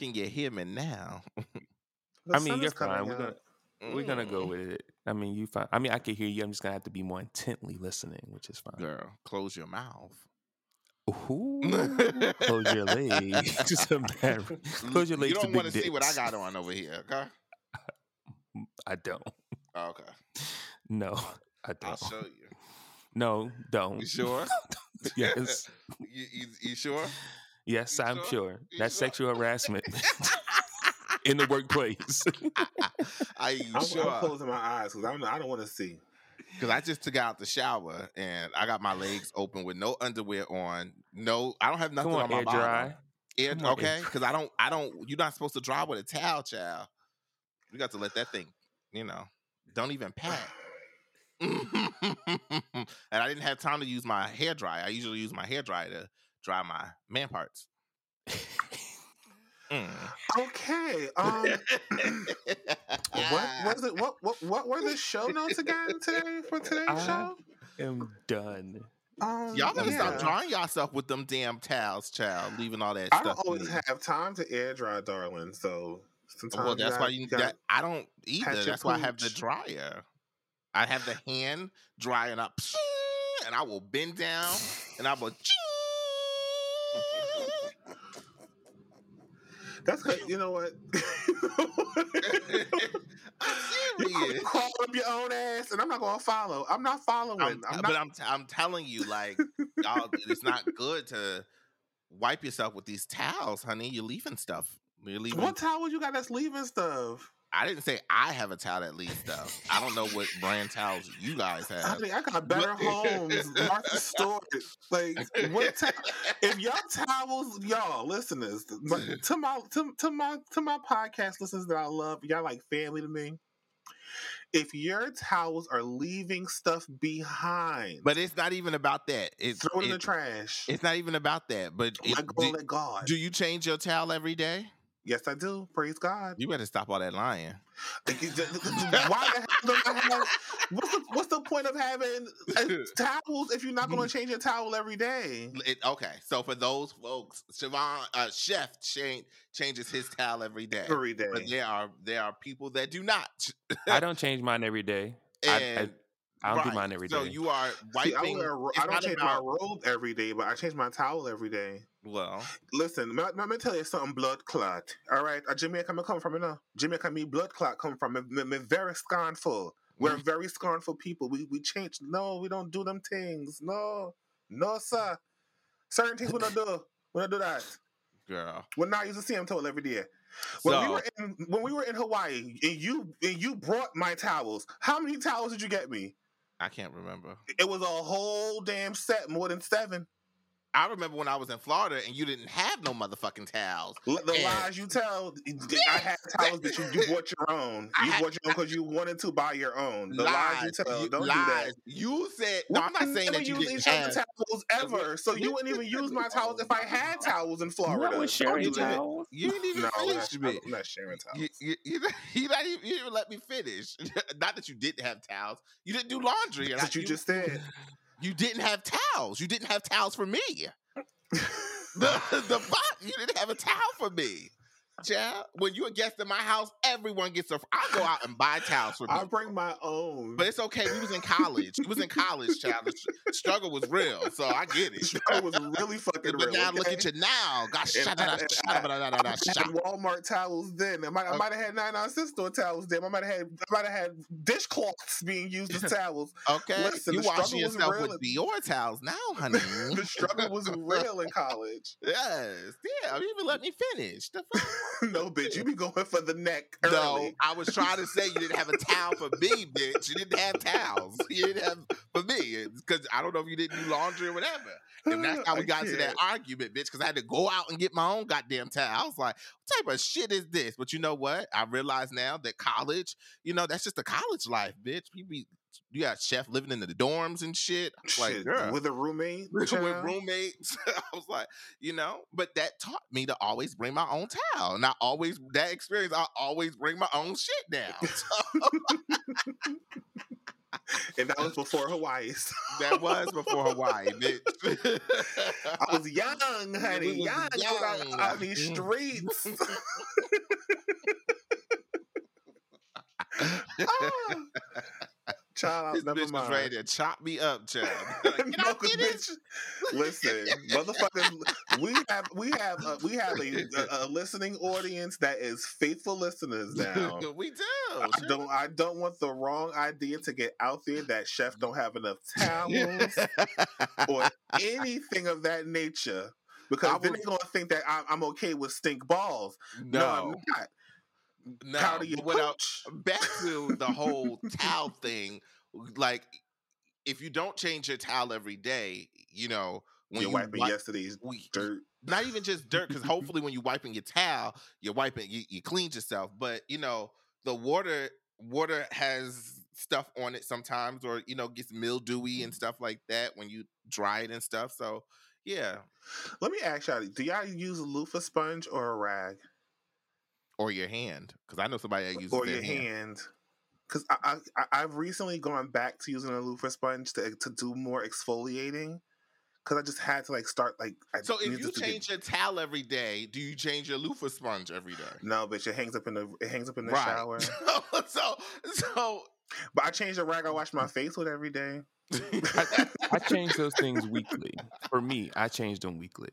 Can you hear me now? The I mean, you're fine. We're out. gonna we're gonna go Mm. with it. I mean, you fine. I mean, I can hear you. I'm just gonna have to be more intently listening, which is fine. Girl, close your mouth. Ooh, close your legs. Just a bad- Close your legs You to don't big want to see what I got on over here, okay? I don't. Oh, okay. No, I don't. I'll show you. No, don't. You sure? yes, you, you, you sure? Yes, You I'm sure? sure. That's sure? sexual harassment in the workplace. Are you I'm, I'm closing my eyes because I don't want to see. Because I just took out the shower and I got my legs open with no underwear on. No, I don't have nothing Come on, on, my air bottom. dry. Air, Come on, okay, because I don't, I don't. You're not supposed to dry with a towel, child. You got to let that thing, you know, don't even pat. and I didn't have time to use my hair dryer. I usually use my hair dryer to dry my man parts. Mm. Okay. Um, what was it? What what what were the show notes again today for today's show? I'm done. Um, Y'all gotta stop yeah. drying yourself with them damn towels, child. Leaving all that I stuff. don't always in. have time to air dry, darling. So sometimes Well, that's why gotta- you. gotta- That, I don't either. patch your That's why I have the dryer. I have the hand drying up, and I will bend down, and I will. That's good. You know what? I'm crawl up your own ass, and I'm not gonna follow. I'm not following. I'm, uh, I'm, but. I'm, t- I'm telling you, like, y'all, it's not good to wipe yourself with these towels, honey. You're leaving stuff. You're leaving. what towel you got that's leaving stuff? I didn't say I have a towel that leaves stuff. I don't know what brand towels you guys have. I mean, I got better homes, Martha Stewart. Like, what? Ta- if y'all towels, y'all listeners, but to my to, to my to my podcast listeners that I love, y'all like family to me. If your towels are leaving stuff behind, But it's not even about that. It's throw it in the trash. It's not even about that. But it, go, do, let God. do you change your towel every day? Yes, I do. Praise God. You better stop all that lying. Like, Why the hell do I have? What's the, what's the point of having uh, towels if you're not going to change your towel every day? It- okay, so for those folks, Siobhan, uh, Chef Shane changes his towel every day. Every day. But there are there are people that do not. I don't change mine every day. I- I- I don't do mine every So day. you are See, I, wiping. wear a ro- it's I don't not change about- my robe every day, but I change my towel every day. Well, Listen, let me tell you something. Blood clot. All right, uh, Jamaica me come from, you know. Jamaica me blood clot come from. Me, me, very scornful. We're Mm. very scornful people. We we change. No, we don't do them things. No, no, sir. Certain things we don't do. We don't do that. girl. We're not using CM toll every day. When we were in when we were in Hawaii, and you and you brought my towels. How many towels did you get me? I can't remember. It was a whole damn set, more than seven. I remember when I was in Florida and you didn't have no motherfucking towels. The And- lies you tell, I had towels, but you, you bought your own. I You had- bought your own because you wanted to buy your own. The lies, you tell, you, don't lies. do that. You said no. I'm not saying that you use didn't each have. other's towels ever, so you wouldn't even use my towels if I had towels in Florida. What was sharing do that. towels? You didn't even No, I'm finish not, me. I'm not sharing towels. You, you, you, you, not even, you didn't even let me finish. not that you didn't have towels. You didn't do laundry. That's I- what you just said. You didn't have towels. You didn't have towels for me. The the fuck? You didn't have a towel for me. Child, when you a guest in my house, everyone gets a. I go out and buy towels for I bring my own. But it's okay. We was in college. We was in college, child. The struggle was real, so I get it. struggle was really fucking But real. now look at you now. Gosh, shut I- up, shut I- up, shut up, I shut up. Walmart towels then. I might, I might have had 99 cent store towels then. I might have had, I might have had dishcloths being used as towels. Okay, Listen, you washing yourself real with Dior towels now, honey. the struggle was real in college. yes, yeah. You even let me finish. The fuck? no, bitch, you be going for the neck No. I was trying to say you didn't have a towel for me, bitch. You didn't have towels. You didn't have for me because I don't know if you didn't do laundry or whatever. And that's how we got into that argument, bitch. Because I had to go out and get my own goddamn towel. I was like, "What type of shit is this?" But you know what? I realize now that college, you know, that's just the college life, bitch. You be, you got chef living in the dorms and shit. Like, girl, with a roommate. with roommates. I was like, you know, but that taught me to always bring my own towel. And I always that experience, I always bring my own shit down. So, and that was before Hawaii. so That was before Hawaii, bitch. I was young, honey, We was young, young. out these streets. Ah. Child, this never bitch was ready to chop me up, child. Like, Can No, I get it? bitch, listen, motherfuckers, we have we have a, we have a, a, a listening audience that is faithful listeners now. we do. I don't I don't want the wrong idea to get out there that chef don't have enough towels or anything of that nature. Because I then they're gonna think that I'm, I'm okay with stink balls. No, I'm not. No. Powder your but without back to the whole towel thing, like if you don't change your towel every day, you know when You're you wiping wi- yesterday's we- dirt. not even just dirt, because hopefully when you're wiping your towel, you're wiping you, you cleaned yourself. But you know the water water has stuff on it sometimes, or you know gets mildewy and mm-hmm. stuff like that when you dry it and stuff. So yeah, Let me ask y'all: Do y'all use a loofah sponge or a rag or your hand, because I know somebody that uses or their your hand. hand? Because I, I I've recently gone back to using a loofah sponge to to do more exfoliating. Because I just had to like start like. I So if you to get- change your towel every day, do you change your loofah sponge every day? no, bitch, it hangs up in the it hangs up in the right. shower. so so But I change the rag I wash my face with every day. I change those things weekly. For me, I change them weekly.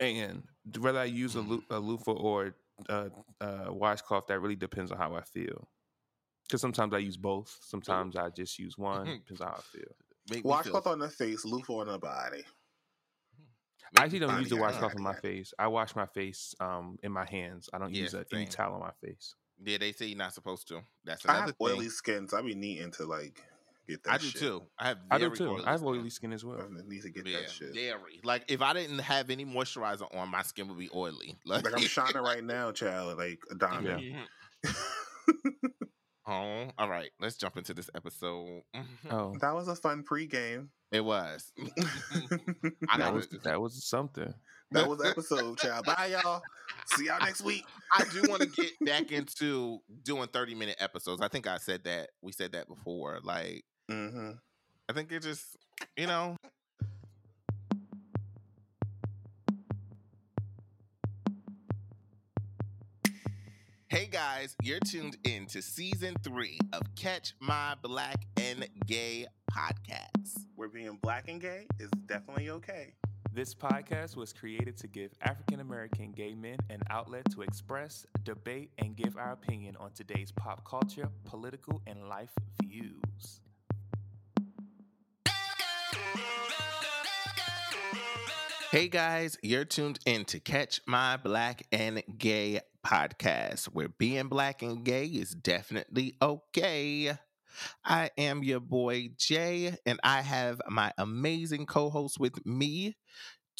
And whether I use a, loo- a loofah or a, a washcloth, that really depends on how I feel. Because sometimes I use both. Sometimes I just use one. Depends on how I feel. Make me Washcloth feel- on the face, loofah on the body. I actually don't Body use the washcloth on my face. I wash my face um, in my hands. I don't Yeah, use a, any same. towel on my face. Yeah, they say you're not supposed to. That's I another have thing. oily skin, so I be needing to like get that. I do shit. too. I have. I do very too. Oily I have skin. oily skin as well. I need to get Yeah, that shit. very. Like if I didn't have any moisturizer on, my skin would be oily. Like, Like I'm shining right now, child, like a diamond. Mhm. Oh, all right. Let's jump into this episode. Mhm. Oh, that was a fun pregame. It was. I that gotta- was that was something. that was episode, child. Bye, y'all. See y'all next week. I do want to get back into doing 30 minute episodes. I think I said that. We said that before. Like, hmm I think it just, you know. Hey guys, you're tuned in to season three of Catch My Black and Gay podcast. Where being black and gay is definitely okay. This podcast was created to give African American gay men an outlet to express, debate, and give our opinion on today's pop culture, political, and life views. Hey guys, you're tuned in to Catch My Black and Gay podcast, where being black and gay is definitely okay. I am your boy Jay, and I have my amazing co host with me,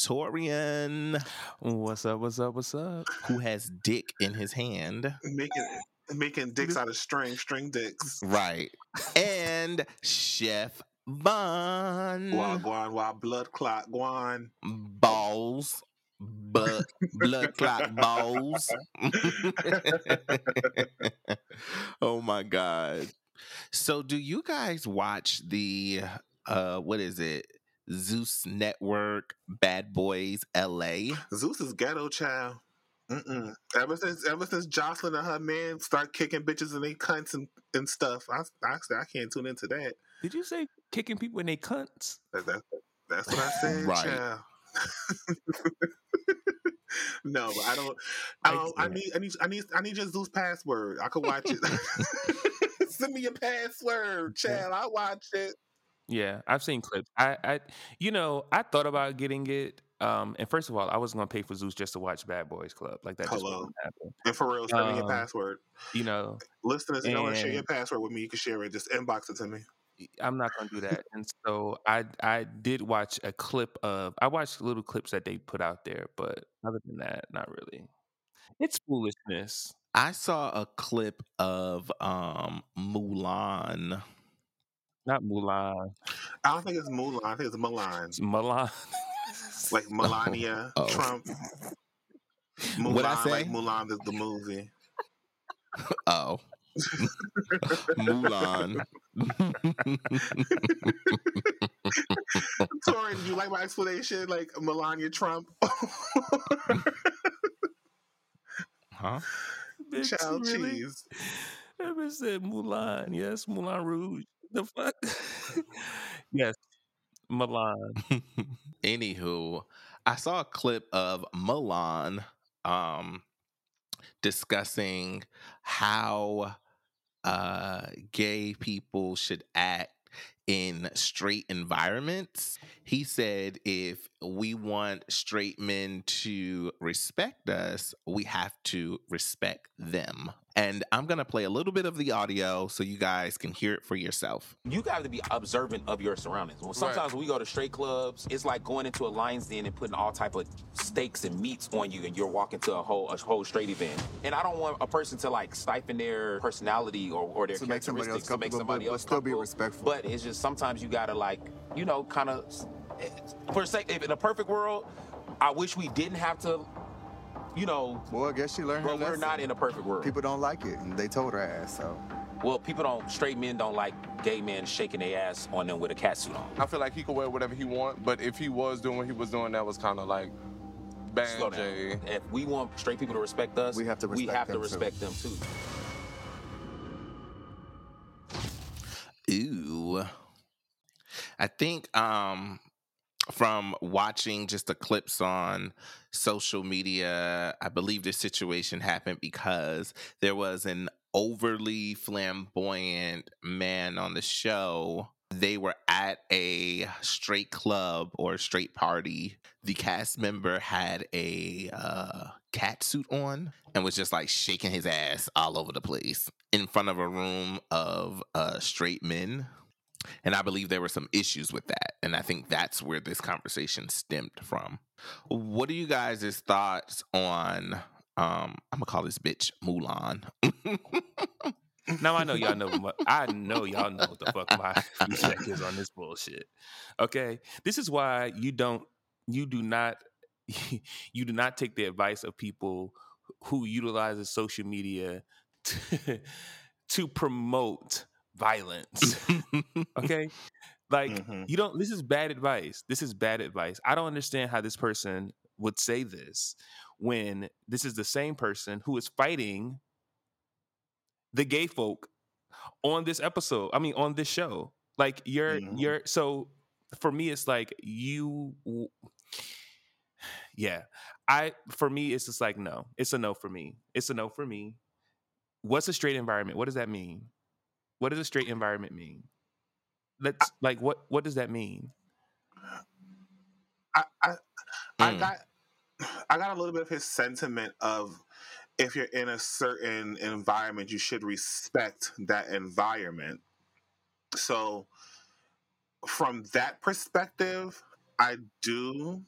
Torian, What's up? What's up? What's up? who has dick in his hand. Making making dicks out of string, string dicks. Right. And Chef Von. Wah guan, wah blood clot guan. balls, but blood clot balls. oh my god! So, do you guys watch the uh what is it? Zeus Network, Bad Boys, L.A. Zeus is ghetto child. Mm-mm. Ever since ever since Jocelyn and her man start kicking bitches and they cunts and, and stuff, I, I I can't tune into that. Did you say kicking people in they cunts? That, that that's what I said, Right. no, but I don't. I, don't, I need I need I need I need your Zeus password. I could watch it. Send me your password, child. I watch it. Yeah, I've seen clips. I, I, you know, I thought about getting it. Um, and first of all, I wasn't gonna pay for Zeus just to watch Bad Boys Club. Like that just Hello. happen. And for real, send me your Um, password. You know, Listeners, you know want to share your password with me? You can share it. Just inbox it to me. I'm not gonna do that. And so I I did watch a clip of I watched little clips that they put out there, but other than that, not really. It's foolishness. I saw a clip of um Mulan. Not Mulan. I don't think it's Mulan. I think it's Milan. It's Milan. Like Melania Oh. Trump. Mulan, What'd I say? like Mulan the, the movie. Oh, Mulan. Sorry, do you like my explanation? Like Melania Trump? huh? Bitch, Child really? cheese. I bitch said Mulan. Yes, Moulin Rouge. The fuck? yes, Milan. Anywho, I saw a clip of Milan um discussing how uh gay people should act in straight environments. He said if we want straight men to respect us, we have to respect them. And I'm going to play a little bit of the audio so you guys can hear it for yourself. you got to be observant of your surroundings. Well, sometimes when we go to straight clubs, it's like going into a lion's den and putting all type of steaks and meats on you, and you're walking to a whole a whole straight event. And I don't want a person to like stifle their personality or, or their To make somebody else characteristics to make comfortable, somebody but- but still be respectful. But it's just sometimes you gotta like you know kind of for sake if in a perfect world, I wish we didn't have to. You know, Well, I guess she learned her but we're lesson. not in a perfect world. People don't like it, and they told her ass. So well, people don't. Straight men don't like gay men shaking their ass on them with a cat suit on. I feel like he could wear whatever he want, but if he was doing what he was doing, that was kind of like Slow bad down. Jay. If we want straight people to respect us, We have to we respect have to them, too. respect them too. Ooh. I think um from watching just the clips on social media, I believe this situation happened because there was an overly flamboyant man on the show. They were at a straight club or straight party. The cast member had a uh, cat suit on and was just like shaking his ass all over the place in front of a room of uh, straight men. And I believe there were some issues with that. And I think that's where this conversation stemmed from. What are you guys' thoughts on um I'm gonna call this bitch Mulan. Now I know y'all know. my- I know y'all know what the fuck my feedback is on this bullshit. Okay, this is why you don't, you do not, you do not take the advice of people who utilizes social media to, to promote violence. Okay, like Mhm. you don't. This is bad advice. This is bad advice. I don't understand how this person would say this when this is the same person who is fighting the gay folk on this episode. I mean, on this show. Like you're Mhm. you're so for me, it's like you. Yeah, I for me, it's just like no. It's a no for me. It's a no for me. What's a straight environment? What does that mean? What does a straight environment mean? Let's like what what does that mean? I, I, I Mm. got I got a little bit of his sentiment of if you're in a certain environment, you should respect that environment. So, from that perspective, I do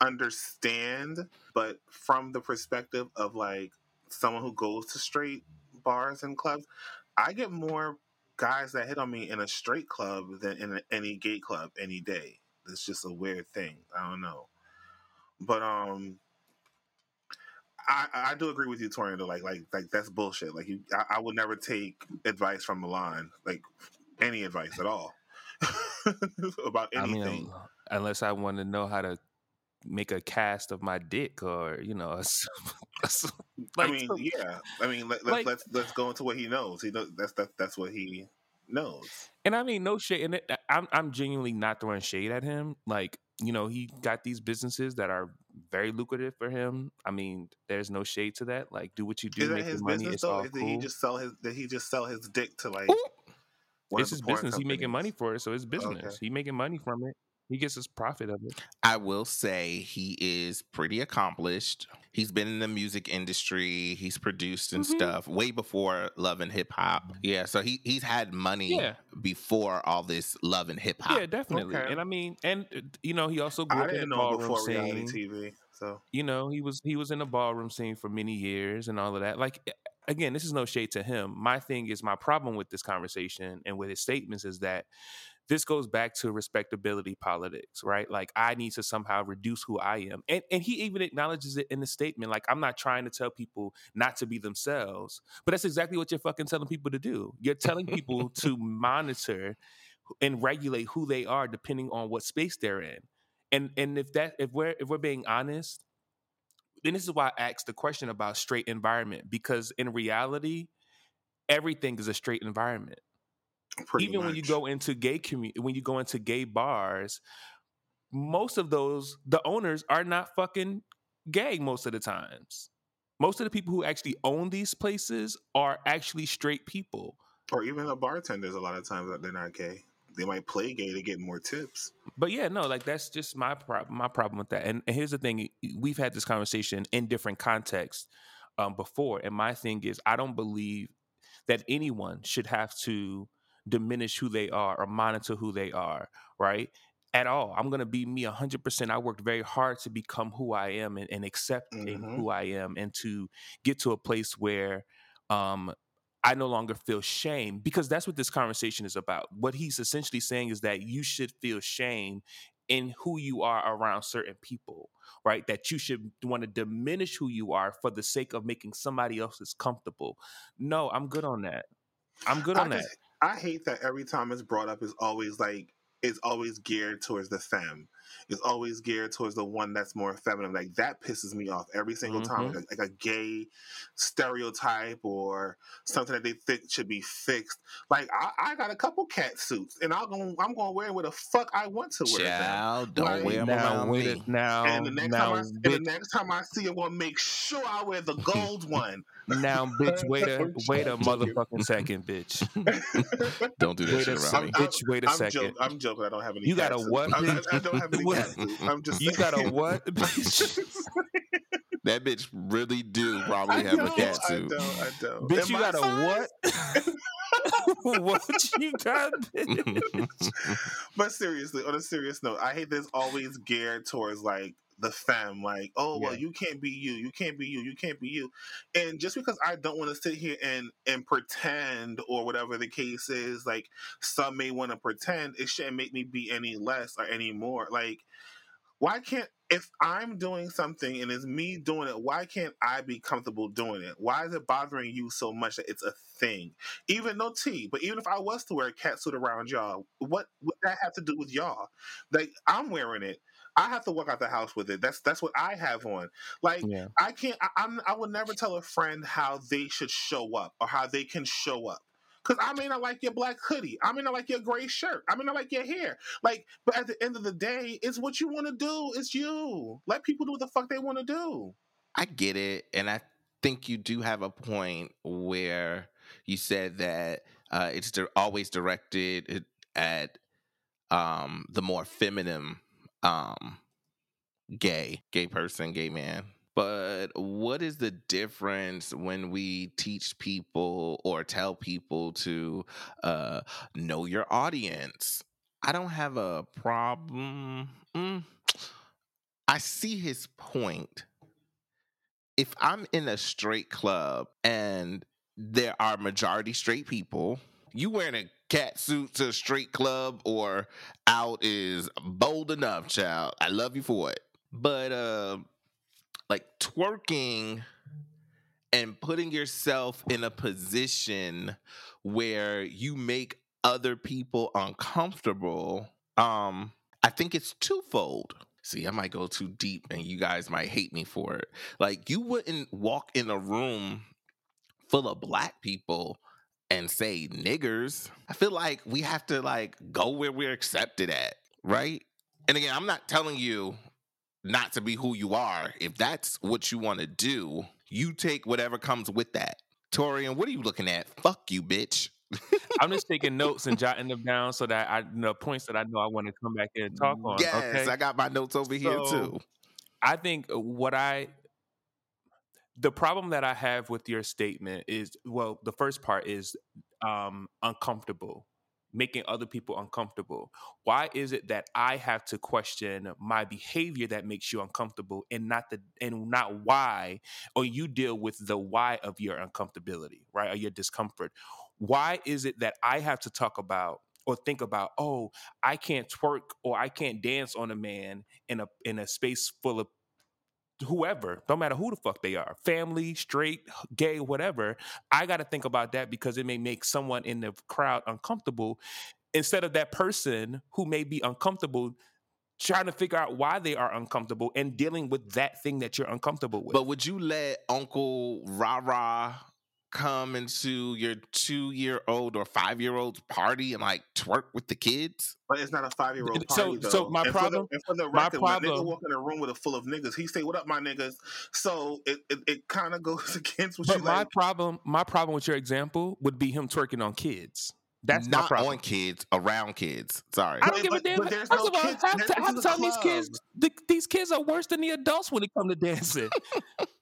understand, but from the perspective of like someone who goes to straight bars and clubs, I get more guys that hit on me in a straight club than in a, any gay club any day. It's just a weird thing. I don't know, but um, I I do agree with you, Torian. Though, like like like that's bullshit. Like you, I, I would never take advice from Milan, like any advice at all about I anything. mean, unless I want to know how to make a cast of my dick or you know, a s- a s- like I mean, some- yeah. I mean, let, let, like- let's let's go into what he knows. He knows that's that, that's what he knows. And I mean, no shade. And it, I'm I'm genuinely not throwing shade at him. Like, you know, he got these businesses that are very lucrative for him. I mean, there's no shade to that. Like, do what you do, make his money. business It's though? all Did he just sell his? Did he just sell his dick to like? It's his business. He making money for it, so it's business. He making money from it. He gets his profit of it. I will say he is pretty accomplished. He's been in the music industry. He's produced and Mhm. stuff way before Love and Hip Hop. Yeah, so he he's had money Yeah. before all this Love and Hip Hop. Yeah, definitely. Okay. And I mean, and uh, you know, he also grew I up in the ballroom before reality scene. TV. So you know he was he was in the ballroom scene for many years and all of that like again this is no shade to him my thing is my problem with this conversation and with his statements is that this goes back to respectability politics, right? Like I need to somehow reduce who I am. And and he even acknowledges it in the statement. Like I'm not trying to tell people not to be themselves, but that's exactly what you're fucking telling people to do. You're telling people to monitor and regulate who they are depending on what space they're in. And and if that if we're if we're being honest, then this is why I asked the question about straight environment because in reality, everything is a straight environment. Pretty Even when you go into gay community, when you go into gay bars, most of those the owners are not fucking gay most of the times. Most of the people who actually own these places are actually straight people. or even the bartenders, a lot of times that they're not gay. They might play gay to get more tips. But yeah, no, like that's just my problem. My problem with that. And, and here's the thing: we've had this conversation in different contexts um, before, and my thing is, I don't believe that anyone should have to diminish who they are or monitor who they are, right? At all. I'm gonna be me 100. percent I worked very hard to become who I am and, and accepting Mhm. who I am, and to get to a place where um, I no longer feel shame because that's what this conversation is about. What he's essentially saying is that you should feel shame in who you are around certain people, right? That you should want to diminish who you are for the sake of making somebody else's comfortable. No, I'm good on that. I'm good I on that. just- I hate that every time it's brought up, it's always like it's always geared towards the femme. It's always geared towards the one that's more feminine. Like that pisses me off every single time. Mhm. Like, like a gay stereotype or something that they think should be fixed. Like I, I got a couple cat suits, and I'm going I'm going to wear what the fuck I want to wear. them. Child, don't Right. wear them now, around wait now, And the next now, time I and the next time I see him, I'm gonna make sure I wear the gold one. Now, bitch, wait a, I'm wait a motherfucking second, bitch. Don't do that Wait shit a around second, me. I'm- bitch. Wait a I'm second. joking. I'm joking. I don't have any. You got cat a what, I, I, don't have any What- I'm just. You got a what, bitch? That bitch really do I probably have a don't, cat I don't. I don't. Bitch, Am you I got a size? what? what you got, bitch? But seriously, on a serious note, I hate this always geared towards like the fam like, oh well, Yeah. you can't be you, you can't be you, you can't be you. And just because I don't want to sit here and and pretend or whatever the case is, like some may want to pretend, it shouldn't make me be any less or any more. Like, why can't if I'm doing something and it's me doing it, why can't I be comfortable doing it? Why is it bothering you so much that it's a thing? Even no T, but even if I was to wear a cat suit around y'all, what would that have to do with y'all? Like I'm wearing it. I have to walk out the house with it. That's that's what I have on. Like Yeah. I can't. I, I'm. I would never tell a friend how they should show up or how they can show up. Cause I may not like your black hoodie. I may not like your gray shirt. I may not like your hair. Like, but at the end of the day, it's what you want to do. It's you. Let people do what the fuck they want to do. I get it, and I think you do have a point where you said that uh, it's di- always directed at um, the more feminine um, gay, gay person, gay man. But what is the difference when we teach people or tell people to uh, know your audience? I don't have a problem. Mm, I see his point if I'm in a straight club and there are majority straight people, you wearing a cat suit to a street club or out is bold enough, child. I love you for it. But uh like twerking and putting yourself in a position where you make other people uncomfortable, um, I think it's twofold. See, I might go too deep and you guys might hate me for it. Like, you wouldn't walk in a room full of black people and say niggers. I feel like we have to like go where we're accepted at, right? And again, I'm not telling you not to be who you are. If that's what you want to do, you take whatever comes with that. Torian, what are you looking at? Fuck you, bitch. I'm just taking notes and jotting them down so that I the points that I know I want to come back in and talk on. Yes, okay? I got my notes over here too. I think what I the problem that I have with your statement is well, the first part is um uncomfortable, making other people uncomfortable. Why is it that I have to question my behavior that makes you uncomfortable and not the and not why or you deal with the why of your uncomfortability, right? Or your discomfort. Why is it that I have to talk about or think about, oh, I can't twerk or I can't dance on a man in a in a space full of whoever, no matter who the fuck they are, family, straight, gay, whatever, I got to think about that because it may make someone in the crowd uncomfortable instead of that person who may be uncomfortable trying to figure out why they are uncomfortable and dealing with that thing that you're uncomfortable with. But would you let Uncle Rara come into your two year old or five year old's party and like twerk with the kids? But it's not a five year old So- party. though. so my and problem- For the, and for the my record, when a nigga problem- walk in a room with a full of niggas, he say, "What up, my niggas?" So it it, it kind of goes against what but you my like. problem, my problem with your example would be him twerking on kids. That's not on kids, around kids. Sorry. I don't But- give a damn. but there's First no of all, kids- half, there's- the, this half the is a time these kids, the, these kids are worse than the adults when it come to dancing.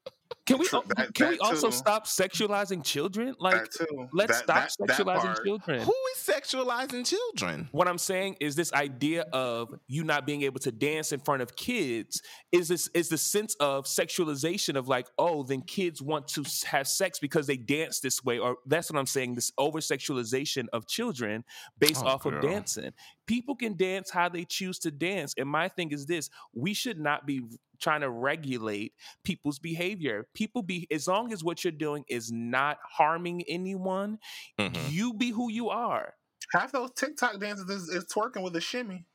Can we that- can we that also stop sexualizing children? Like, let's That- stop that- that sexualizing part. children. Who is sexualizing children? What I'm saying is this idea of you not being able to dance in front of kids is this is the sense of sexualization of like, oh, then kids want to have sex because they dance this way, or that's what I'm saying. This over sexualization of children based Oh, off of dancing. People can dance how they choose to dance, and my thing is this: we should not be trying to regulate people's behavior. People be as long as what you're doing is not harming anyone, Mhm. you be who you are. Half those TikTok dances is, is twerking with a shimmy.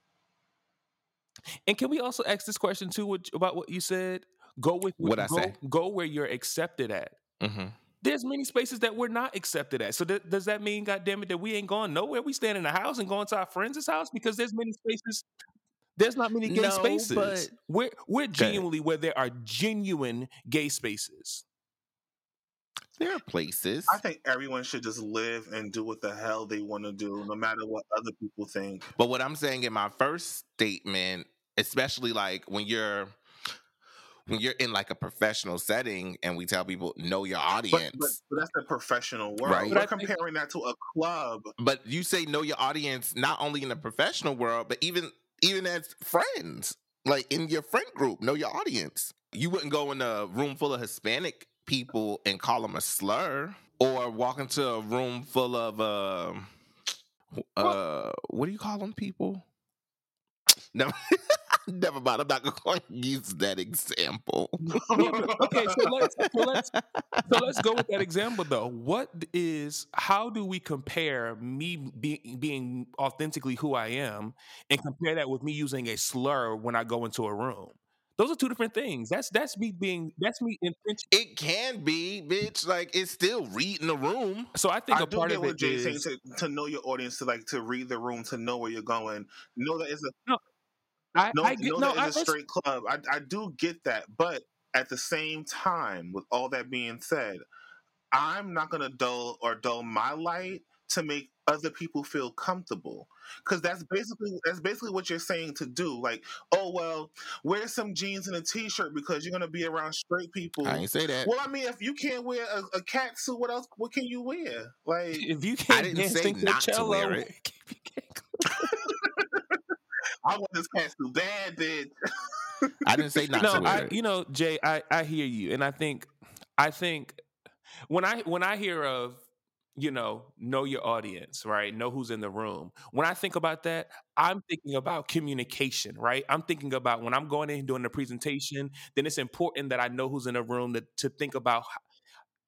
And can we also ask this question too what, about what you said? Go with What'd I go, say? Go where you're accepted at. Mhm. There's many spaces that we're not accepted at. So th- does that mean, God damn it, that we ain't going nowhere? We stand in the house and going to our friends' house because there's many spaces. There's not many gay No, spaces. but- We're we're genuinely where there are genuine gay spaces. There are places. I think everyone should just live and do what the hell they want to do, no matter what other people think. But what I'm saying in my first statement, especially like when you're when you're in like a professional setting and we tell people know your audience. but, but that's the professional world. Right. We're But I think- comparing that to a club. but you say know your audience not only in the professional world, but even even as friends, like in your friend group, know your audience. You wouldn't go in a room full of Hispanic people and call them a slur, or walk into a room full of uh, uh, what do you call them people? Never, never mind. I'm not going to use that example. Yeah, but- okay, so let's so let's so let's go with that example though. What is how do we compare me being being authentically who I am and compare that with me using a slur when I go into a room? Those are two different things. That's that's me being that's me intention. It can be, bitch. Like it's still reading the room. So I think I a part of what it Jay's saying is to, to know your audience, to like to read the room, to know where you're going. Know that it's a I, know, I get know no. that I, it's a straight club. I, I do get that, but at the same time, with all that being said, I'm not gonna dull or dull my light to make other people feel comfortable because that's basically that's basically what you're saying to do like oh well wear some jeans and a t-shirt because you're going to be around straight people I ain't say that. well i mean if you can't wear a, a cat suit what else what can you wear like if you can't didn't dance say in not to wear it. you can't- i want this cat suit bad bitch I didn't say not no, to wear I, it. you know, Jay, I, I hear you, and I think, I think, when I when I hear of, you know, know your audience, right? Know who's in the room. When I think about that, I'm thinking about communication, right? I'm thinking about when I'm going in and doing the presentation, then it's important that I know who's in the room to, to think about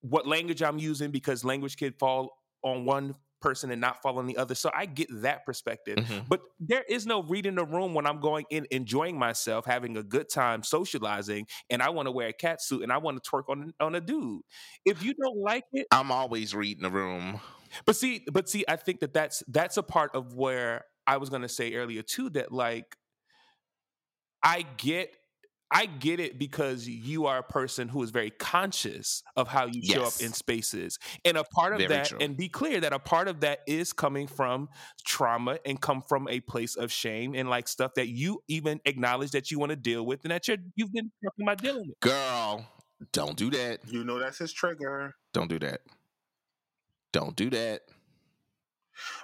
what language I'm using because language can fall on one person and not following the other. So I get that perspective. Mhm. But there is no reading the room when I'm going in, enjoying myself, having a good time, socializing, and I want to wear a cat suit and I want to twerk on on a dude. If you don't like it, I'm always reading the room. but see, but see, I think that that's that's a part of where I was going to say earlier too that like I get I get it because you are a person who is very conscious of how you show up in spaces. And a part of Very that true. and be clear that a part of that is coming from trauma and come from a place of shame and like stuff that you even acknowledge that you want to deal with and that you're you've been talking about dealing with. Girl, don't do that. you know that's his trigger Don't do that. Don't do that.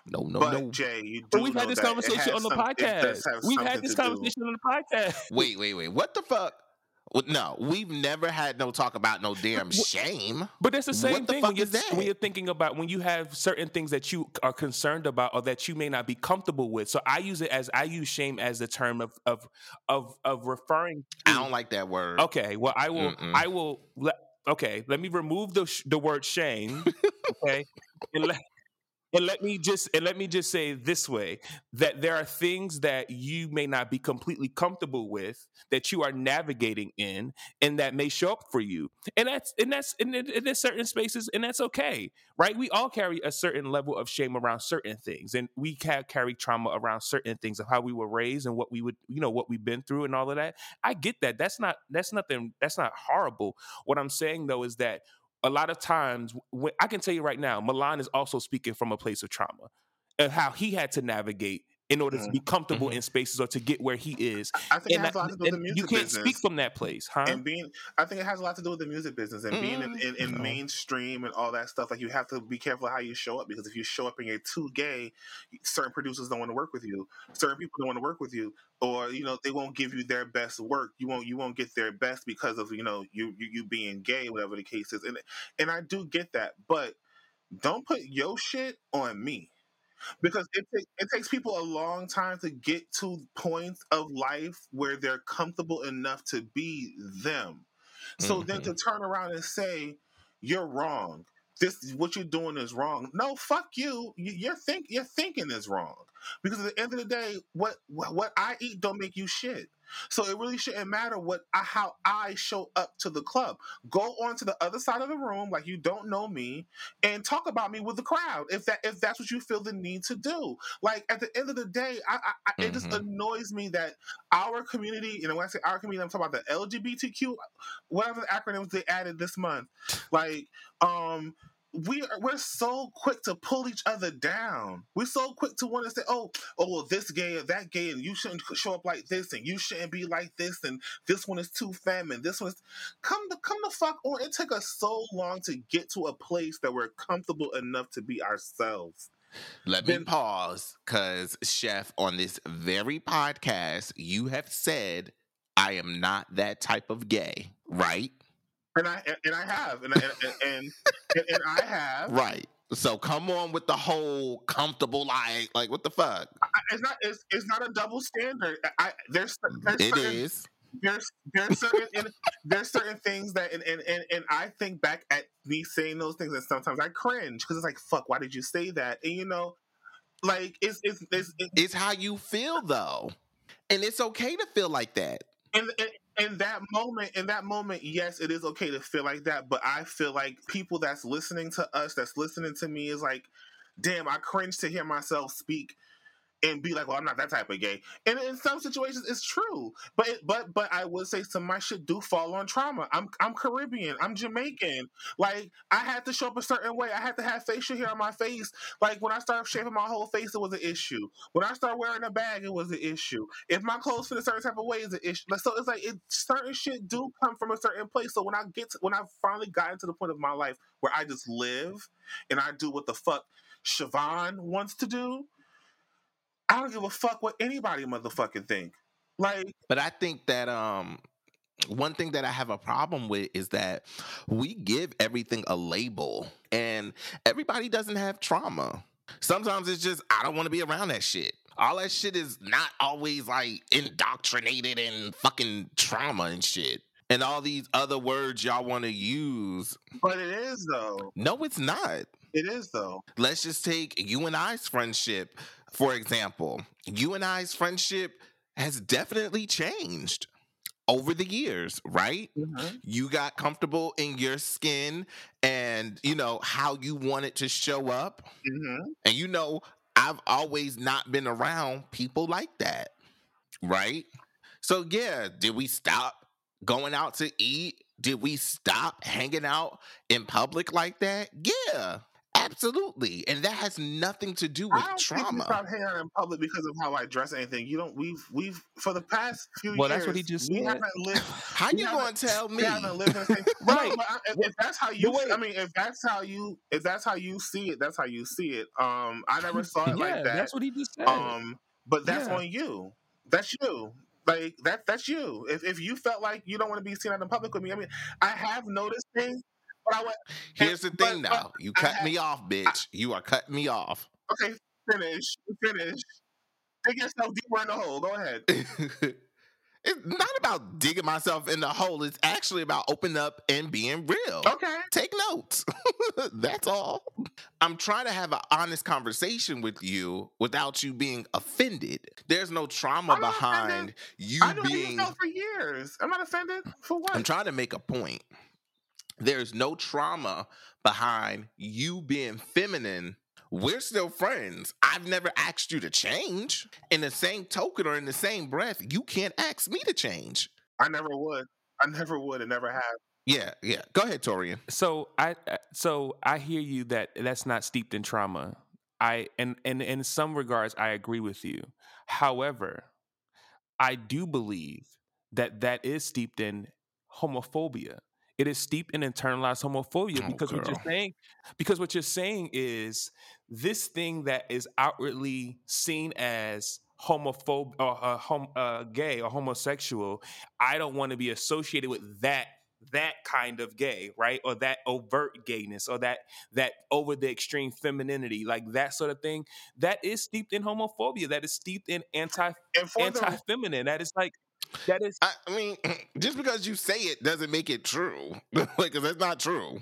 No, no, but no. jay you do we've had this conversation on the some- podcast. We've had this to do- conversation on the podcast. Wait, wait, wait. What the fuck? No, we've never had no talk about no damn shame. But that's the same What the thing fuck when you're, is that? when you're thinking about when you have certain things that you are concerned about or that you may not be comfortable with. So I use it as I use shame as the term of of of of referring. I don't like that word. Okay, well I will Mm-mm. I will let okay, let me remove the sh- the word shame, okay? and let and let me just and let me just say this way that there are things that you may not be completely comfortable with that you are navigating in and that may show up for you. And that's and that's and, there's certain spaces and that's okay right? We all carry a certain level of shame around certain things and we carry trauma around certain things of how we were raised and what we would you know what we've been through and all of that. I get that. That's not that's nothing that's not horrible. What i'm saying though is that a lot of times when, i can tell you right now milan is also speaking from a place of trauma and how he had to navigate in order to mm-hmm. be comfortable mm-hmm. in spaces or to get where he is. I think and, it has a lot to do with the music you can't business. speak from that place huh? and being i think it has a lot to do with the music business and being in, mm-hmm. in, in No. mainstream and all that stuff like you have to be careful how you show up because if you show up and you're too gay certain producers don't want to work with you. Certain people don't want to work with you or you know they won't give you their best work. You won't you won't get their best because of you know you you, you being gay whatever the case is. And and i do get that but don't put your shit on me because it, it takes people a long time to get to points of life where they're comfortable enough to be them. So then mm-hmm. to turn around and say you're wrong, this what you're doing is wrong. No, fuck you. You- You're think your thinking is wrong because at the end of the day, what what I eat don't make you shit. So it really shouldn't matter what I, how I show up to the club. Go on to the other side of the room like you don't know me and talk about me with the crowd if that if that's what you feel the need to do. Like at the end of the day, I, I, I it just Mhm. annoys me that our community, you know, when I say our community, I'm talking about the LGBTQ, whatever the acronyms they added this month. Like, um, we are, we're so quick to pull each other down. We're so quick to want to say, "Oh, oh, well, this gay or that gay, and you shouldn't show up like this, and you shouldn't be like this, and this one is too femme, and this one's come to come the fuck on." It took us so long to get to a place that we're comfortable enough to be ourselves. Let me Then- pause because, Chef, on this very podcast, you have said, I am not that type of gay, right? And I and I have, and and and, and, and I have. Right. So come on with the whole comfortable like, like what the fuck? I- It's not. It's, it's not a double standard. I, I there's there's It certain, is. there's there's certain and there's certain things that and, and and and I think back at me saying those things and sometimes I cringe because it's like fuck why did you say that and you know like it's it's it's, it, It's how you feel though. And it's okay to feel like that. in, in in that moment in that moment yes it is okay to feel like that but I feel like people that's listening to us that's listening to me is like damn I cringe to hear myself speak and be like, well, I'm not that type of gay. And in some situations, it's true. But it, but but I would say some of my shit do fall on trauma. I'm I'm Caribbean. I'm Jamaican. Like I had to show up a certain way. I had to have facial hair on my face. Like when I started shaving my whole face, it was an issue. When I started wearing a bag, it was an issue. If my clothes fit a certain type of way, it's an issue. Like, so it's like it, certain shit do come from a certain place. So when I get to, when I finally gotten to the point of my life where I just live and I do what the fuck Chef Von wants to do. I don't give a fuck what anybody motherfucking think. Like, But I think that um one thing that I have a problem with is that we give everything a label and everybody doesn't have trauma. Sometimes it's just I don't want to be around that shit. All that shit is not always like indoctrinated in fucking trauma and shit. And all these other words y'all want to use. but it is though. No, it's not. It is though. Let's just take you and I's friendship, for example. You and I's friendship has definitely changed over the years, right? You got comfortable in your skin and, you know, how you wanted to show up. Mm-hmm. And, you know, I've always not been around people like that, right? So, yeah, did we stop going out to eat? Did we stop hanging out in public like that? Yeah, absolutely. And that has nothing to do I with don't think trauma. stop hanging out in public because of how I dress or anything. You don't. We've we've for the past few Well, years. that's what he just we said. haven't lived. How you going to tell We me? haven't lived in the same. Right. No, I, if, if that's how you. I mean, if that's how you, if that's how you see it, that's how you see it. Um, I never saw it yeah, like that. that's what he just said. Um, but that's Yeah. on you. That's you. Like that that's you. If if you felt like you don't want to be seen out in public with me, I mean, I have noticed things, but I went. Here's the thing but now. You cut me off, bitch. You are cutting me off. Okay, finish, finish. Dig yourself deeper in the hole. Go ahead. it's not about digging myself in the hole. It's actually about opening up and being real. Okay. Take notes. That's all. I'm trying to have an honest conversation with you without you being offended. There's no trauma behind offended. you I being for years. I'm not offended. For what? I'm trying to make a point. There's no trauma behind you being feminine. We're still friends. I've never asked you to change. In the same token or in the same breath, you can't ask me to change. I never would. I never would and never have. Yeah, yeah. Go ahead, Torian. So I uh, so I hear you that that's not steeped in trauma. I and and in some regards I agree with you. However, I do believe that that is steeped in homophobia. It is steeped in internalized homophobia Oh, because what you're saying because what you're saying is this thing that is outwardly seen as homophobe or uh, hom- uh, gay or homosexual. I don't want to be associated with that that kind of gay, right? Or that overt gayness or that that over the extreme femininity, like that sort of thing. That is steeped in homophobia. That is steeped in anti anti feminine. That is like that is I, I mean, just because you say it doesn't make it true. like, 'cause that's not true.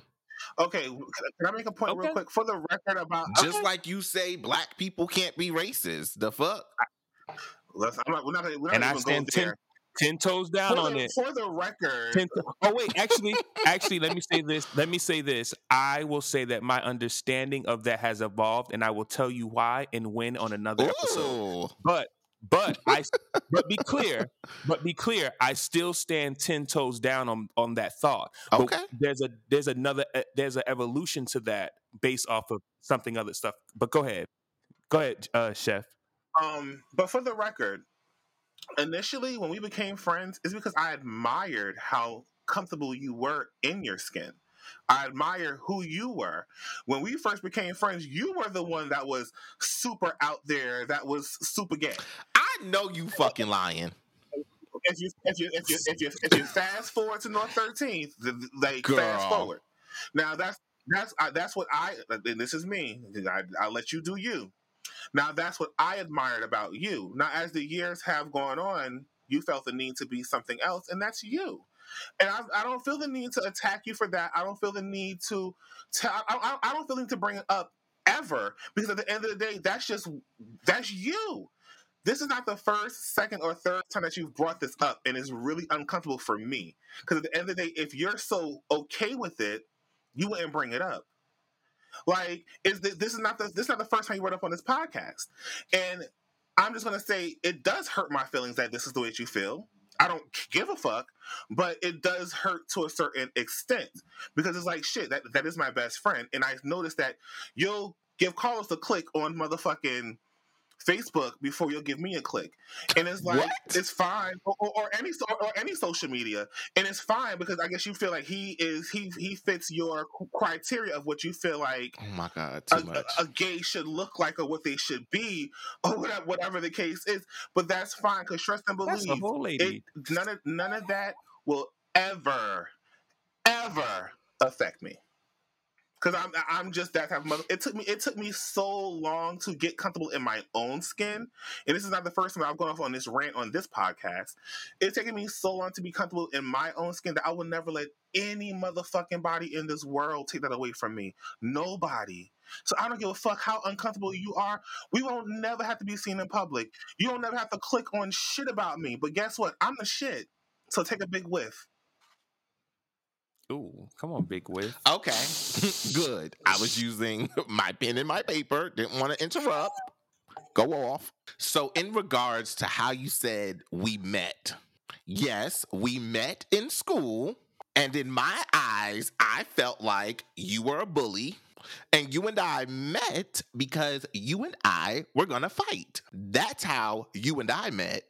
okay, can can I make a point Okay. real quick for the record about? Just okay, like you say black people can't be racist. The fuck? let's, I'm not, we're not, we're not And I stand go ten- toes down For on the, it. for the record, Ten to- oh wait, actually, actually, let me say this. Let me say this. I will say that my understanding of that has evolved, and I will tell you why and when on another episode. But but I but be clear, but be clear. I still stand ten toes down on on that thought. But Okay. there's a there's another uh, there's an evolution to that based off of something other stuff. But go ahead, go ahead, uh, chef. Um, but for the record, initially when we became friends, is because I admired how comfortable you were in your skin. I admire who you were. When we first became friends, you were the one that was super out there, that was super gay. I know you fucking lying. If you if you if you if you if you fast forward to North Thirteenth, like Girl. fast forward. Now that's that's I, that's what I and this is me. I, I'll let you do you. Now that's what I admired about you. Now as the years have gone on, you felt the need to be something else, and that's you. And I, I don't feel the need to attack you for that. I don't feel the need to. Tell, I, I, I don't feel the need to bring it up ever because at the end of the day, that's just that's you. This is not the first, second, or third time that you've brought this up, and it's really uncomfortable for me. Because at the end of the day, if you're so okay with it, you wouldn't bring it up. Like, is this, this is not the this is not the first time you brought up on this podcast, and I'm just gonna say it does hurt my feelings that this is the way that you feel. I don't give a fuck, but it does hurt to a certain extent because it's like shit. That that is my best friend, and I noticed that you'll give Carlos a click on motherfucking Facebook before you'll give me a click, and it's like What? it's fine, or, or, or any or any social media, and it's fine because I guess you feel like he is he he fits your criteria of what you feel like Oh my god, a, much. a, a gay should look like or what they should be or whatever, whatever the case is. But that's fine because trust and That's believe the whole lady. it, none of none of that will ever ever affect me because I'm I'm just that type of mother. It took me it took me so long to get comfortable in my own skin, and this is not the first time I've gone off on this rant on this podcast. It's taken me so long to be comfortable in my own skin that I will never let any motherfucking body in this world take that away from me. Nobody. So I don't give a fuck how uncomfortable you are. We won't never have to be seen in public. You don't never have to click on shit about me. But guess what? I'm the shit. So take a big whiff. Ooh, come on, big whiff. Okay, good. I was using my pen and my paper. Didn't want to interrupt. Go off. So, in regards to how you said we met, yes, we met in school. And in my eyes, I felt like you were a bully. And you and I met because you and I were going to fight. That's how you and I met.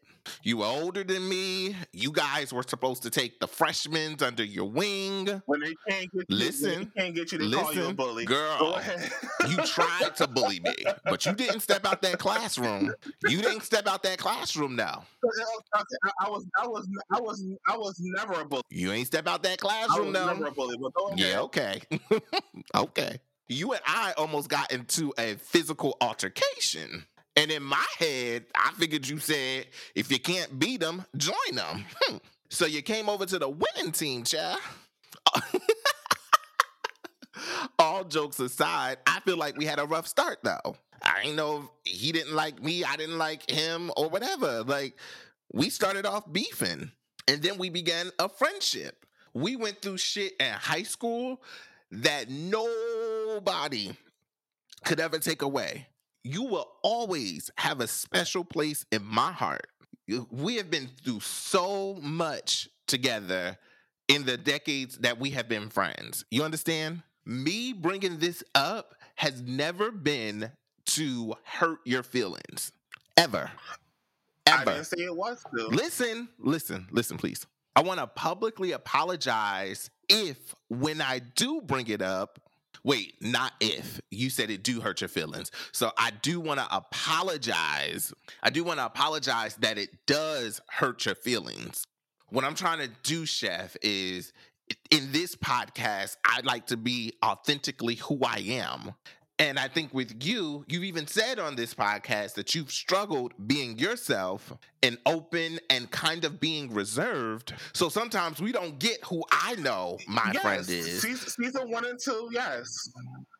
You were older than me. You guys were supposed to take the freshmen under your wing. When they can't get you, Listen, can't get you, they call you a listen, bully. girl. You tried to bully me, but you didn't step out that classroom. You didn't step out that classroom now. I, I was, I was, I was, I was never a bully. You ain't step out that I classroom was now. never a bully. But go ahead. Yeah, okay. okay. You and I almost got into a physical altercation. And in my head, I figured you said, if you can't beat them, join them. Hmm. So you came over to the winning team, child. All jokes aside, I feel like we had a rough start though. I ain't know if he didn't like me, I didn't like him, or whatever. Like, we started off beefing, and then we began a friendship. We went through shit in high school that nobody could ever take away. You will always have a special place in my heart. We have been through so much together in the decades that we have been friends. You understand? Me bringing this up has never been to hurt your feelings. Ever. I Ever. didn't say it was to. Listen, listen, listen, please. I want to publicly apologize if, when I do bring it up, wait, not if. You said it do hurt your feelings. So I do want to apologize. I do want to apologize that it does hurt your feelings. What I'm trying to do, Chef, is in this podcast, I'd like to be authentically who I am. And I think with you, you've even said on this podcast that you've struggled being yourself and open and kind of being reserved. So sometimes we don't get who I know my yes, friend is. Season, one and two, yes.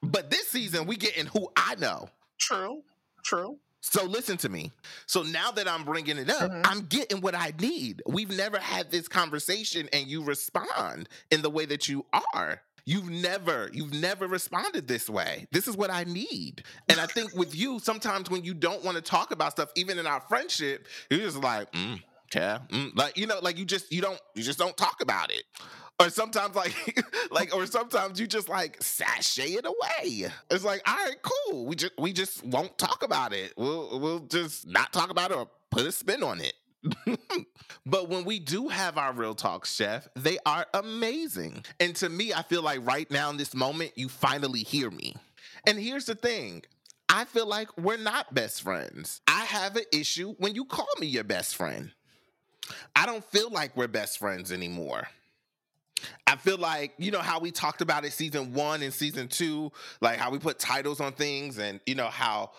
But this season, we getting who I know. True. True. So listen to me. So now that I'm bringing it up, Mhm. I'm getting what I need. We've never had this conversation and you respond in the way that you are. You've never, you've never responded this way. This is what I need. And I think with you, sometimes when you don't want to talk about stuff, even in our friendship, you're just like, mm, yeah, mm, like you know, like you just you don't you just don't talk about it. Or sometimes like like or sometimes you just like sashay it away. It's like, all right, cool. We just we just won't talk about it. We'll we'll just not talk about it or put a spin on it. but when we do have our real talks, chef, they are amazing. And to me, I feel like right now in this moment, you finally hear me. And here's the thing. I feel like we're not best friends. I have an issue when you call me your best friend. I don't feel like we're best friends anymore. I feel like, you know, how we talked about it season one and season two, like how we put titles on things and, you know, how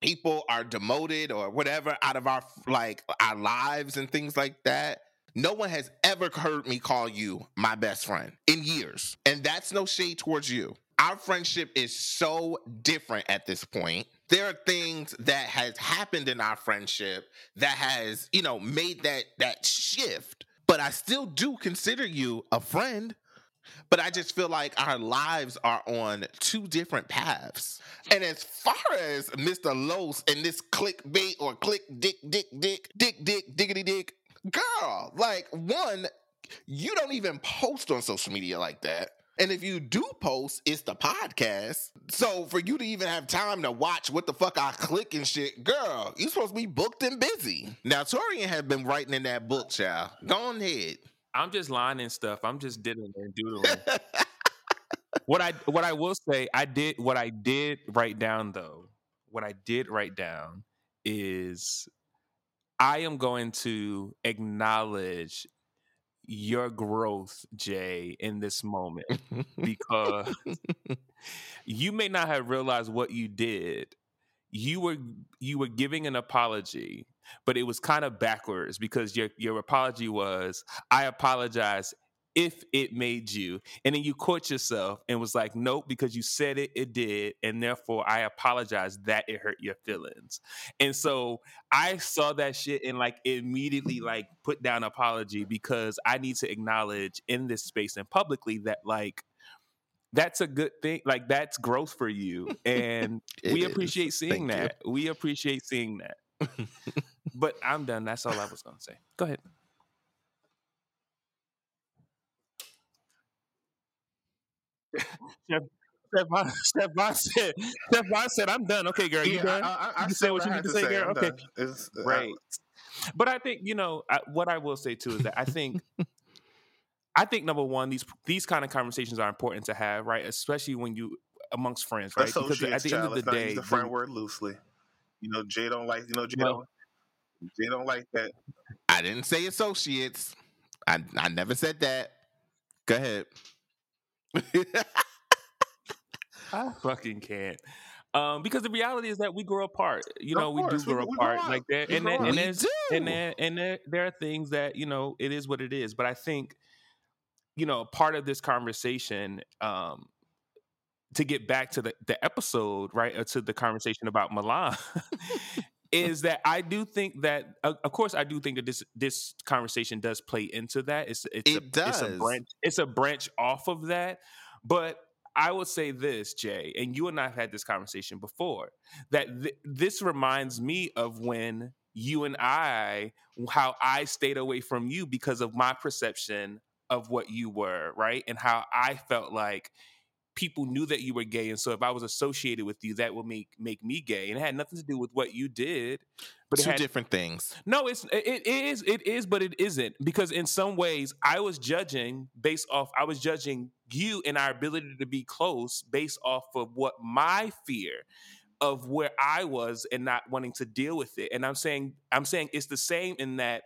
people are demoted or whatever out of our like our lives and things like that. No one has ever heard me call you my best friend in years. And that's no shade towards you. Our friendship is so different at this point. There are things that has happened in our friendship that has, you know, made that that shift. But I still do consider you a friend. But I just feel like our lives are on two different paths. And as far as Mr. Los and this clickbait or click dick, dick, dick, dick, dick, diggity dick, girl, like one, you don't even post on social media like that. And if you do post, it's the podcast. So for you to even have time to watch what the fuck I click and shit, girl, you supposed to be booked and busy. Now Torian has been writing in that book, child. Go on ahead. I'm just lining stuff. I'm just diddling and doodling. what I what I will say, I did what I did write down though. What I did write down is I am going to acknowledge your growth, Jay, in this moment because you may not have realized what you did. You were you were giving an apology, but it was kind of backwards because your your apology was I apologize if it made you. And then you caught yourself and was like, nope, because you said it, it did. And therefore, I apologize that it hurt your feelings. And so I saw that shit and like immediately like put down apology because I need to acknowledge in this space and publicly that like, that's a good thing. Like that's growth for you. And we is. appreciate seeing Thank you. that. We appreciate seeing that. but I'm done. That's all I was going to say. Go ahead. Chef, Stefan, Stefan said, Stefan said, I'm done. Okay, girl, you yeah, done? I, I, I You said say what you need to to say, girl? I'm Okay. done. It's, uh, Right. But I think you know I, what I will say too is that I think I think number one these these kind of conversations are important to have, right? Especially when you amongst friends, right? Because at the child, end of the day, use the friend word loosely. You know, Jay don't like. You know, Jay Well- don't. Jay don't like that. I didn't say associates. I I never said that. Go ahead. I fucking can't. Um, because the reality is that we grow apart. You Of know, we do grow we apart up. like that, We and grow then, and We there's and there and there there are things that you know it is what it is. But I think, you know, part of this conversation, um, to get back to the the episode, right, or to the conversation about Milan. is that I do think that, of of course, I do think that this this conversation does play into that. It's it's It a, It's a does. branch. It's a branch off of that, but I would say this, Jay, and you and I have had this conversation before. That th- this reminds me of when you and I, how I stayed away from you because of my perception of what you were, right, and how I felt like people knew that you were gay, and so if I was associated with you, that would make make me gay, and it had nothing to do with what you did. But it Two had, different things. no, it's it, it is it is, but it isn't because in some ways I was judging based off I was judging you and our ability to be close based off of what my fear of where I was and not wanting to deal with it. And I'm saying I'm saying it's the same in that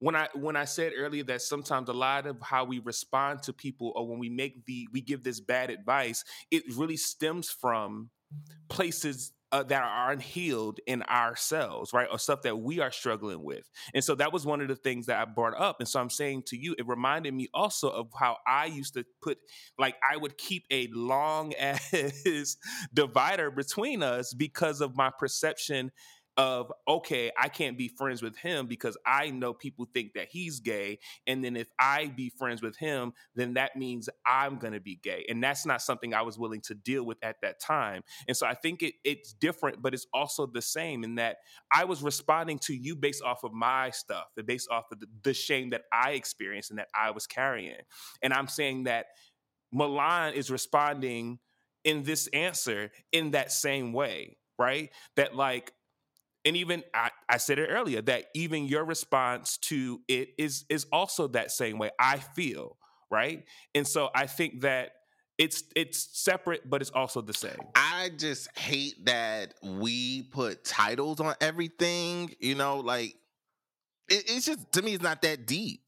when I when I said earlier that sometimes a lot of how we respond to people or when we make the we give this bad advice, it really stems from places uh, that are unhealed in ourselves, right? Or stuff that we are struggling with. And so that was one of the things that I brought up. And so I'm saying to you, it reminded me also of how I used to put, like, I would keep a long ass divider between us because of my perception of okay i can't be friends with him because i know people think that he's gay and then if i be friends with him then that means i'm going to be gay. And that's not something i was willing to deal with at that time. And so i think it, it's different but it's also the same in that i was responding to you based off of my stuff and based off of the, the shame that i experienced and that i was carrying. And i'm saying that milan is responding in this answer in that same way right? That like and even I, I said it earlier that even your response to it is is also that same way i feel right and so i think that it's it's separate but it's also the same I just hate that we put titles on everything. You know, like it, it's just to me, it's not that deep.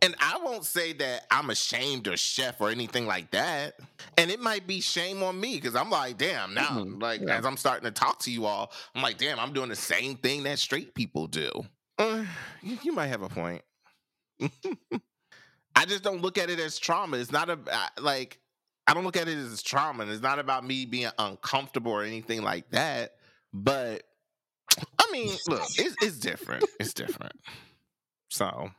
And I won't say that I'm ashamed or chef or anything like that. And it might be shame on me because I'm like, damn, now, Mhm. like, Yeah. as I'm starting to talk to you all, I'm like, damn, I'm doing the same thing that straight people do. Uh, you, you might have a point. I just don't look at it as trauma. It's not a, like I don't look at it as trauma. And it's not about me being uncomfortable or anything like that. But I mean, look, it's, it's different. It's different. So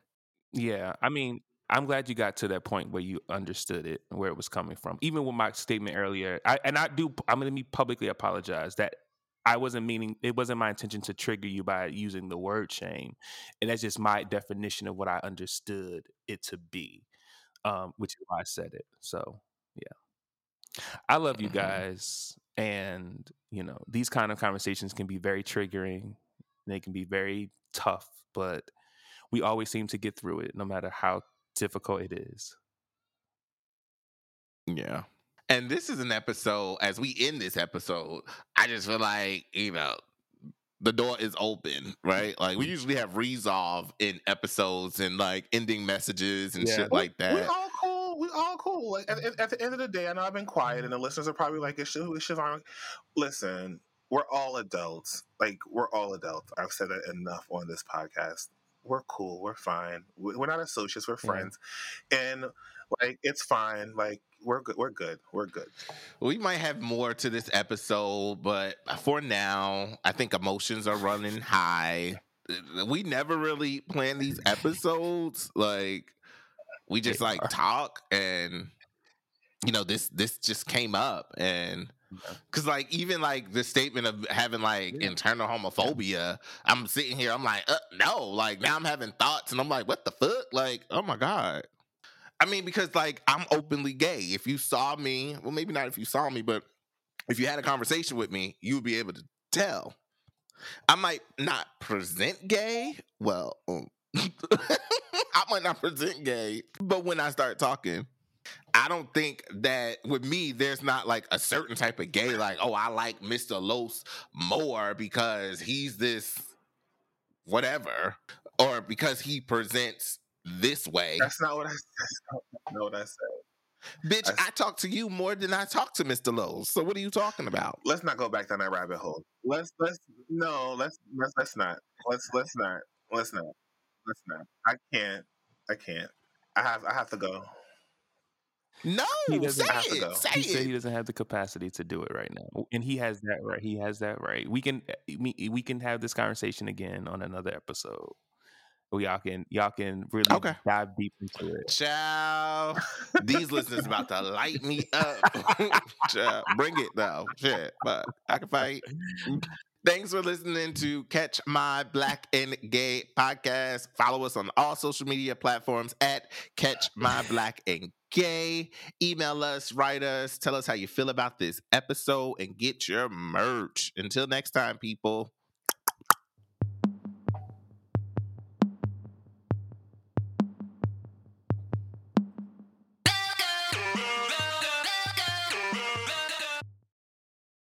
yeah i mean i'm glad you got to that point where you understood it and where it was coming from even with my statement earlier I, and i do i'm going to be publicly apologize that i wasn't meaning it wasn't my intention to trigger you by using the word shame and that's just my definition of what i understood it to be um, which is why i said it so yeah i love you Mhm. guys and you know these kind of conversations can be very triggering they can be very tough but we always seem to get through it no matter how difficult it is Yeah. And this is an episode, as we end this episode, I just feel like, you know, the door is open, mm. right? Like we usually have resolve in episodes and like ending messages and Yeah. shit like that. We that. all cool. We all cool. Like at, at- the end of the day, I know I've been quiet, and the mm-hmm. listeners are probably like, "Is Sh- is Chef Von?" Listen, we're all adults. Like we're all adults. I've said it enough on this podcast. We're cool. We're fine. We- We're not associates. We're friends, and like it's fine. Like we're good. We're good. We're good. We might have more to this episode, but for now, I think emotions are running high. We never really plan these episodes. Like we just like talk and you know this this just came up and because like even like the statement of having like Yeah. internal homophobia i'm sitting here i'm like uh, no like now i'm having thoughts and i'm like what the fuck like oh my god I mean, because like I'm openly gay. If you saw me, well, maybe not if you saw me, but if you had a conversation with me, you would be able to tell. I might not present gay. Well, um, I might not present gay, but when I start talking, I don't think that with me, there's not like a certain type of gay, like, oh, I like Mr. Los more because he's this whatever, or because he presents this way. That's not what I said. That's not what I said. Bitch, That's- I talk to you more than I talk to Mr. Los. So what are you talking about? Let's not go back down that rabbit hole. Let's let's no. Let's let's let's not. Let's let's not. Let's not. Let's not. I can't. I can't. I have I have to go. No, He doesn't say have to it. go. He said he doesn't have the capacity to do it right now, and he has that right. He has that right. We can eh, eh, we, we can have this conversation again on another episode. We y'all can y'all can really Okay. dive deep into it. Child, these listeners about to light me up. Bring it though. Shit, but I can fight. Thanks for listening to Catch My Black and Gay podcast. Follow us on all social media platforms at Catch My Black and Gay. Email us, write us, tell us how you feel about this episode, and get your merch. Until next time, people.